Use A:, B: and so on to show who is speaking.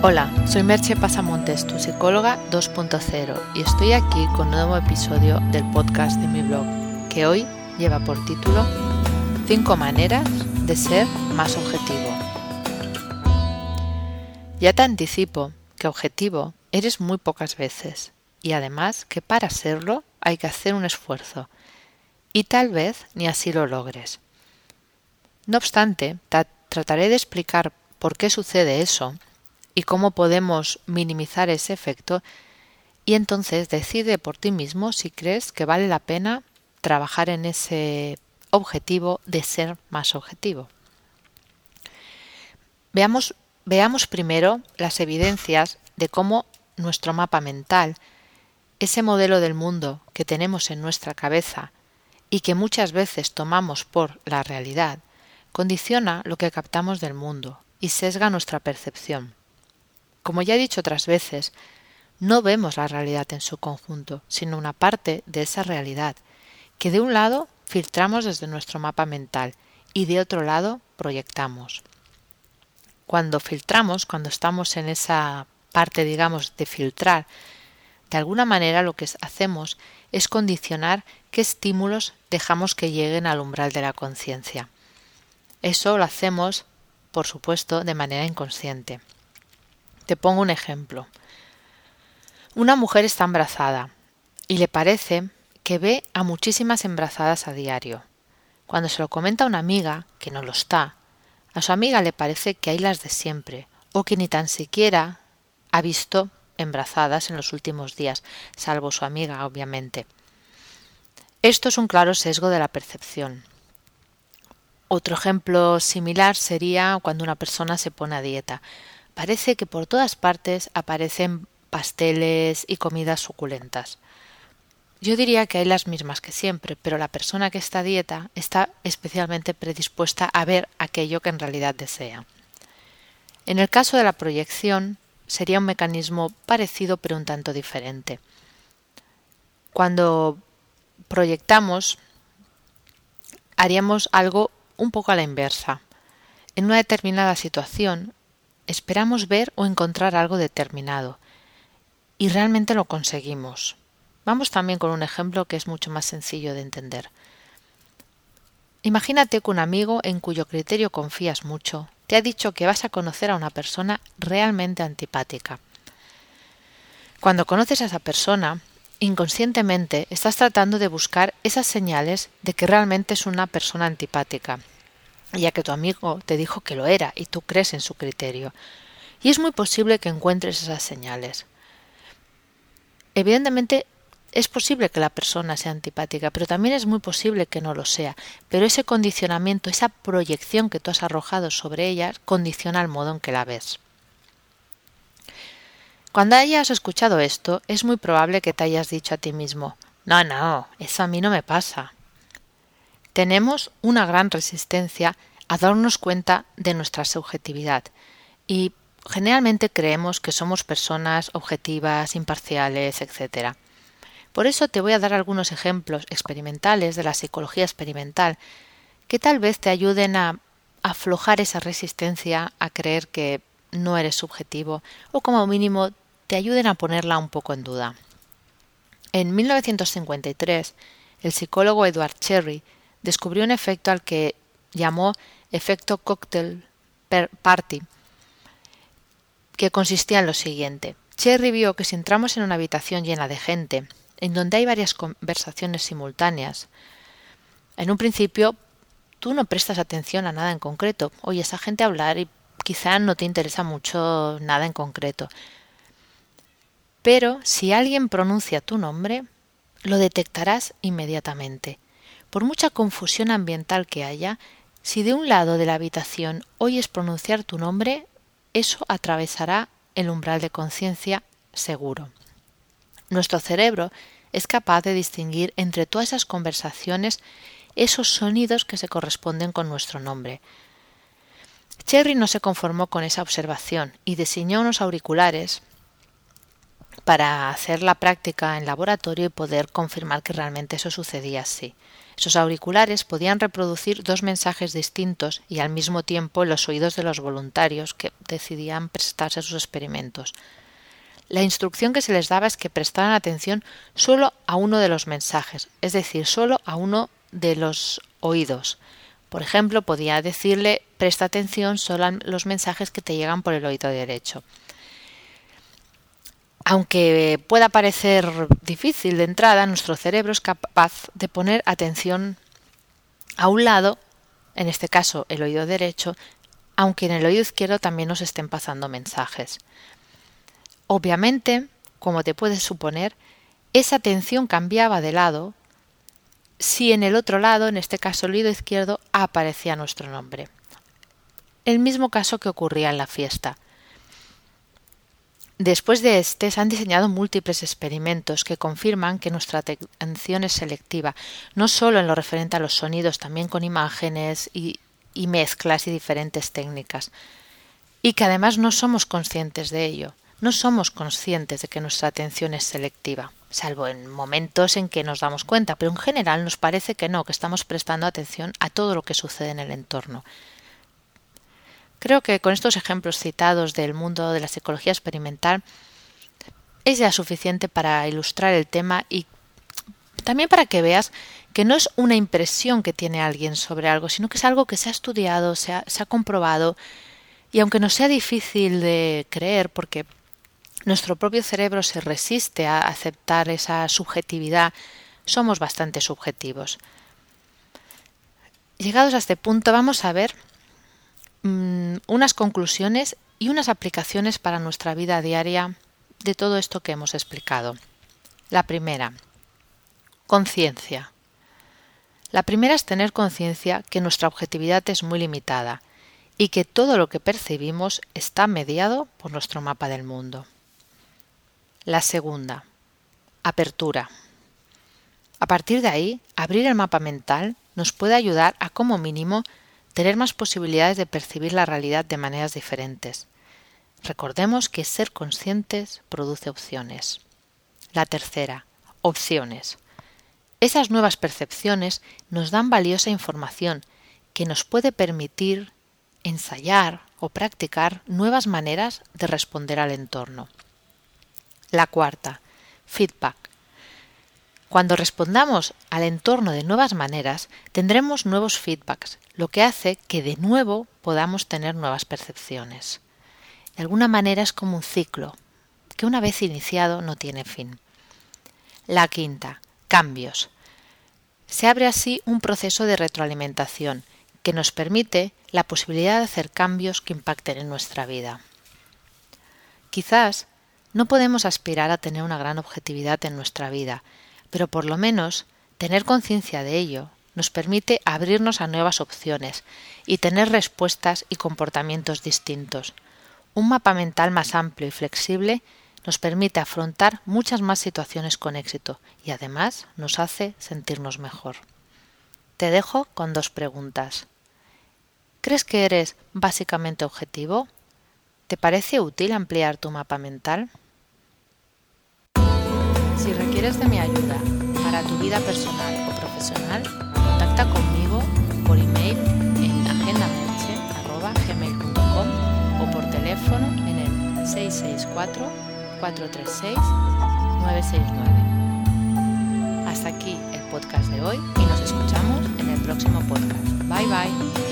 A: Hola, soy Merche Pasamontes, tu psicóloga 2.0, y estoy aquí con un nuevo episodio del podcast de mi blog, que hoy lleva por título 5 maneras de ser más objetivo. Ya te anticipo que objetivo eres muy pocas veces, y además que para serlo hay que hacer un esfuerzo, y tal vez ni así lo logres. No obstante, trataré de explicar por qué sucede eso y cómo podemos minimizar ese efecto y entonces decide por ti mismo si crees que vale la pena trabajar en ese objetivo de ser más objetivo. Veamos, veamos primero las evidencias de cómo nuestro mapa mental, ese modelo del mundo que tenemos en nuestra cabeza y que muchas veces tomamos por la realidad, condiciona lo que captamos del mundo y sesga nuestra percepción. Como ya he dicho otras veces, no vemos la realidad en su conjunto, sino una parte de esa realidad, que de un lado filtramos desde nuestro mapa mental y de otro lado proyectamos. Cuando filtramos, cuando estamos en esa parte, digamos, de filtrar, de alguna manera lo que hacemos es condicionar qué estímulos dejamos que lleguen al umbral de la conciencia. Eso lo hacemos, por supuesto, de manera inconsciente. Te pongo un ejemplo. Una mujer está embarazada y le parece que ve a muchísimas embarazadas a diario. Cuando se lo comenta a una amiga, que no lo está, a su amiga le parece que hay las de siempre, o que ni tan siquiera ha visto embarazadas en los últimos días, salvo su amiga, obviamente. Esto es un claro sesgo de la percepción. Otro ejemplo similar sería cuando una persona se pone a dieta parece que por todas partes aparecen pasteles y comidas suculentas. Yo diría que hay las mismas que siempre, pero la persona que está dieta está especialmente predispuesta a ver aquello que en realidad desea. En el caso de la proyección, sería un mecanismo parecido pero un tanto diferente. Cuando proyectamos, haríamos algo un poco a la inversa. En una determinada situación, esperamos ver o encontrar algo determinado y realmente lo conseguimos. Vamos también con un ejemplo que es mucho más sencillo de entender. Imagínate que un amigo en cuyo criterio confías mucho te ha dicho que vas a conocer a una persona realmente antipática. Cuando conoces a esa persona, inconscientemente estás tratando de buscar esas señales de que realmente es una persona antipática ya que tu amigo te dijo que lo era y tú crees en su criterio. Y es muy posible que encuentres esas señales. Evidentemente es posible que la persona sea antipática, pero también es muy posible que no lo sea. Pero ese condicionamiento, esa proyección que tú has arrojado sobre ella, condiciona el modo en que la ves. Cuando hayas escuchado esto, es muy probable que te hayas dicho a ti mismo No, no, eso a mí no me pasa tenemos una gran resistencia a darnos cuenta de nuestra subjetividad y generalmente creemos que somos personas objetivas, imparciales, etc. Por eso te voy a dar algunos ejemplos experimentales de la psicología experimental que tal vez te ayuden a aflojar esa resistencia a creer que no eres subjetivo o como mínimo te ayuden a ponerla un poco en duda. En 1953, el psicólogo Edward Cherry descubrió un efecto al que llamó efecto cocktail party, que consistía en lo siguiente. Cherry vio que si entramos en una habitación llena de gente, en donde hay varias conversaciones simultáneas, en un principio tú no prestas atención a nada en concreto, oyes a gente hablar y quizá no te interesa mucho nada en concreto. Pero si alguien pronuncia tu nombre, lo detectarás inmediatamente por mucha confusión ambiental que haya, si de un lado de la habitación oyes pronunciar tu nombre, eso atravesará el umbral de conciencia seguro. Nuestro cerebro es capaz de distinguir entre todas esas conversaciones esos sonidos que se corresponden con nuestro nombre. Cherry no se conformó con esa observación y diseñó unos auriculares para hacer la práctica en laboratorio y poder confirmar que realmente eso sucedía así. Esos auriculares podían reproducir dos mensajes distintos y al mismo tiempo los oídos de los voluntarios que decidían prestarse a sus experimentos. La instrucción que se les daba es que prestaran atención solo a uno de los mensajes, es decir, solo a uno de los oídos. Por ejemplo, podía decirle presta atención solo a los mensajes que te llegan por el oído derecho. Aunque pueda parecer difícil de entrada, nuestro cerebro es capaz de poner atención a un lado, en este caso el oído derecho, aunque en el oído izquierdo también nos estén pasando mensajes. Obviamente, como te puedes suponer, esa atención cambiaba de lado si en el otro lado, en este caso el oído izquierdo, aparecía nuestro nombre. El mismo caso que ocurría en la fiesta. Después de este, se han diseñado múltiples experimentos que confirman que nuestra atención es selectiva, no solo en lo referente a los sonidos, también con imágenes y, y mezclas y diferentes técnicas, y que además no somos conscientes de ello no somos conscientes de que nuestra atención es selectiva, salvo en momentos en que nos damos cuenta, pero en general nos parece que no, que estamos prestando atención a todo lo que sucede en el entorno. Creo que con estos ejemplos citados del mundo de la psicología experimental es ya suficiente para ilustrar el tema y también para que veas que no es una impresión que tiene alguien sobre algo, sino que es algo que se ha estudiado, se ha, se ha comprobado, y aunque nos sea difícil de creer, porque nuestro propio cerebro se resiste a aceptar esa subjetividad, somos bastante subjetivos. Llegados a este punto vamos a ver mm, unas conclusiones y unas aplicaciones para nuestra vida diaria de todo esto que hemos explicado. La primera, conciencia. La primera es tener conciencia que nuestra objetividad es muy limitada y que todo lo que percibimos está mediado por nuestro mapa del mundo. La segunda, apertura. A partir de ahí, abrir el mapa mental nos puede ayudar a, como mínimo, tener más posibilidades de percibir la realidad de maneras diferentes. Recordemos que ser conscientes produce opciones. La tercera, opciones. Esas nuevas percepciones nos dan valiosa información que nos puede permitir ensayar o practicar nuevas maneras de responder al entorno. La cuarta, feedback. Cuando respondamos al entorno de nuevas maneras, tendremos nuevos feedbacks, lo que hace que de nuevo podamos tener nuevas percepciones. De alguna manera es como un ciclo, que una vez iniciado no tiene fin. La quinta, cambios. Se abre así un proceso de retroalimentación que nos permite la posibilidad de hacer cambios que impacten en nuestra vida. Quizás no podemos aspirar a tener una gran objetividad en nuestra vida, pero por lo menos tener conciencia de ello nos permite abrirnos a nuevas opciones y tener respuestas y comportamientos distintos. Un mapa mental más amplio y flexible nos permite afrontar muchas más situaciones con éxito y además nos hace sentirnos mejor. Te dejo con dos preguntas. ¿Crees que eres básicamente objetivo? ¿Te parece útil ampliar tu mapa mental? Requieres de mi ayuda para tu vida personal o profesional, contacta conmigo por email en agendameche.gmail.com o por teléfono en el 664-436-969. Hasta aquí el podcast de hoy y nos escuchamos en el próximo podcast. Bye bye.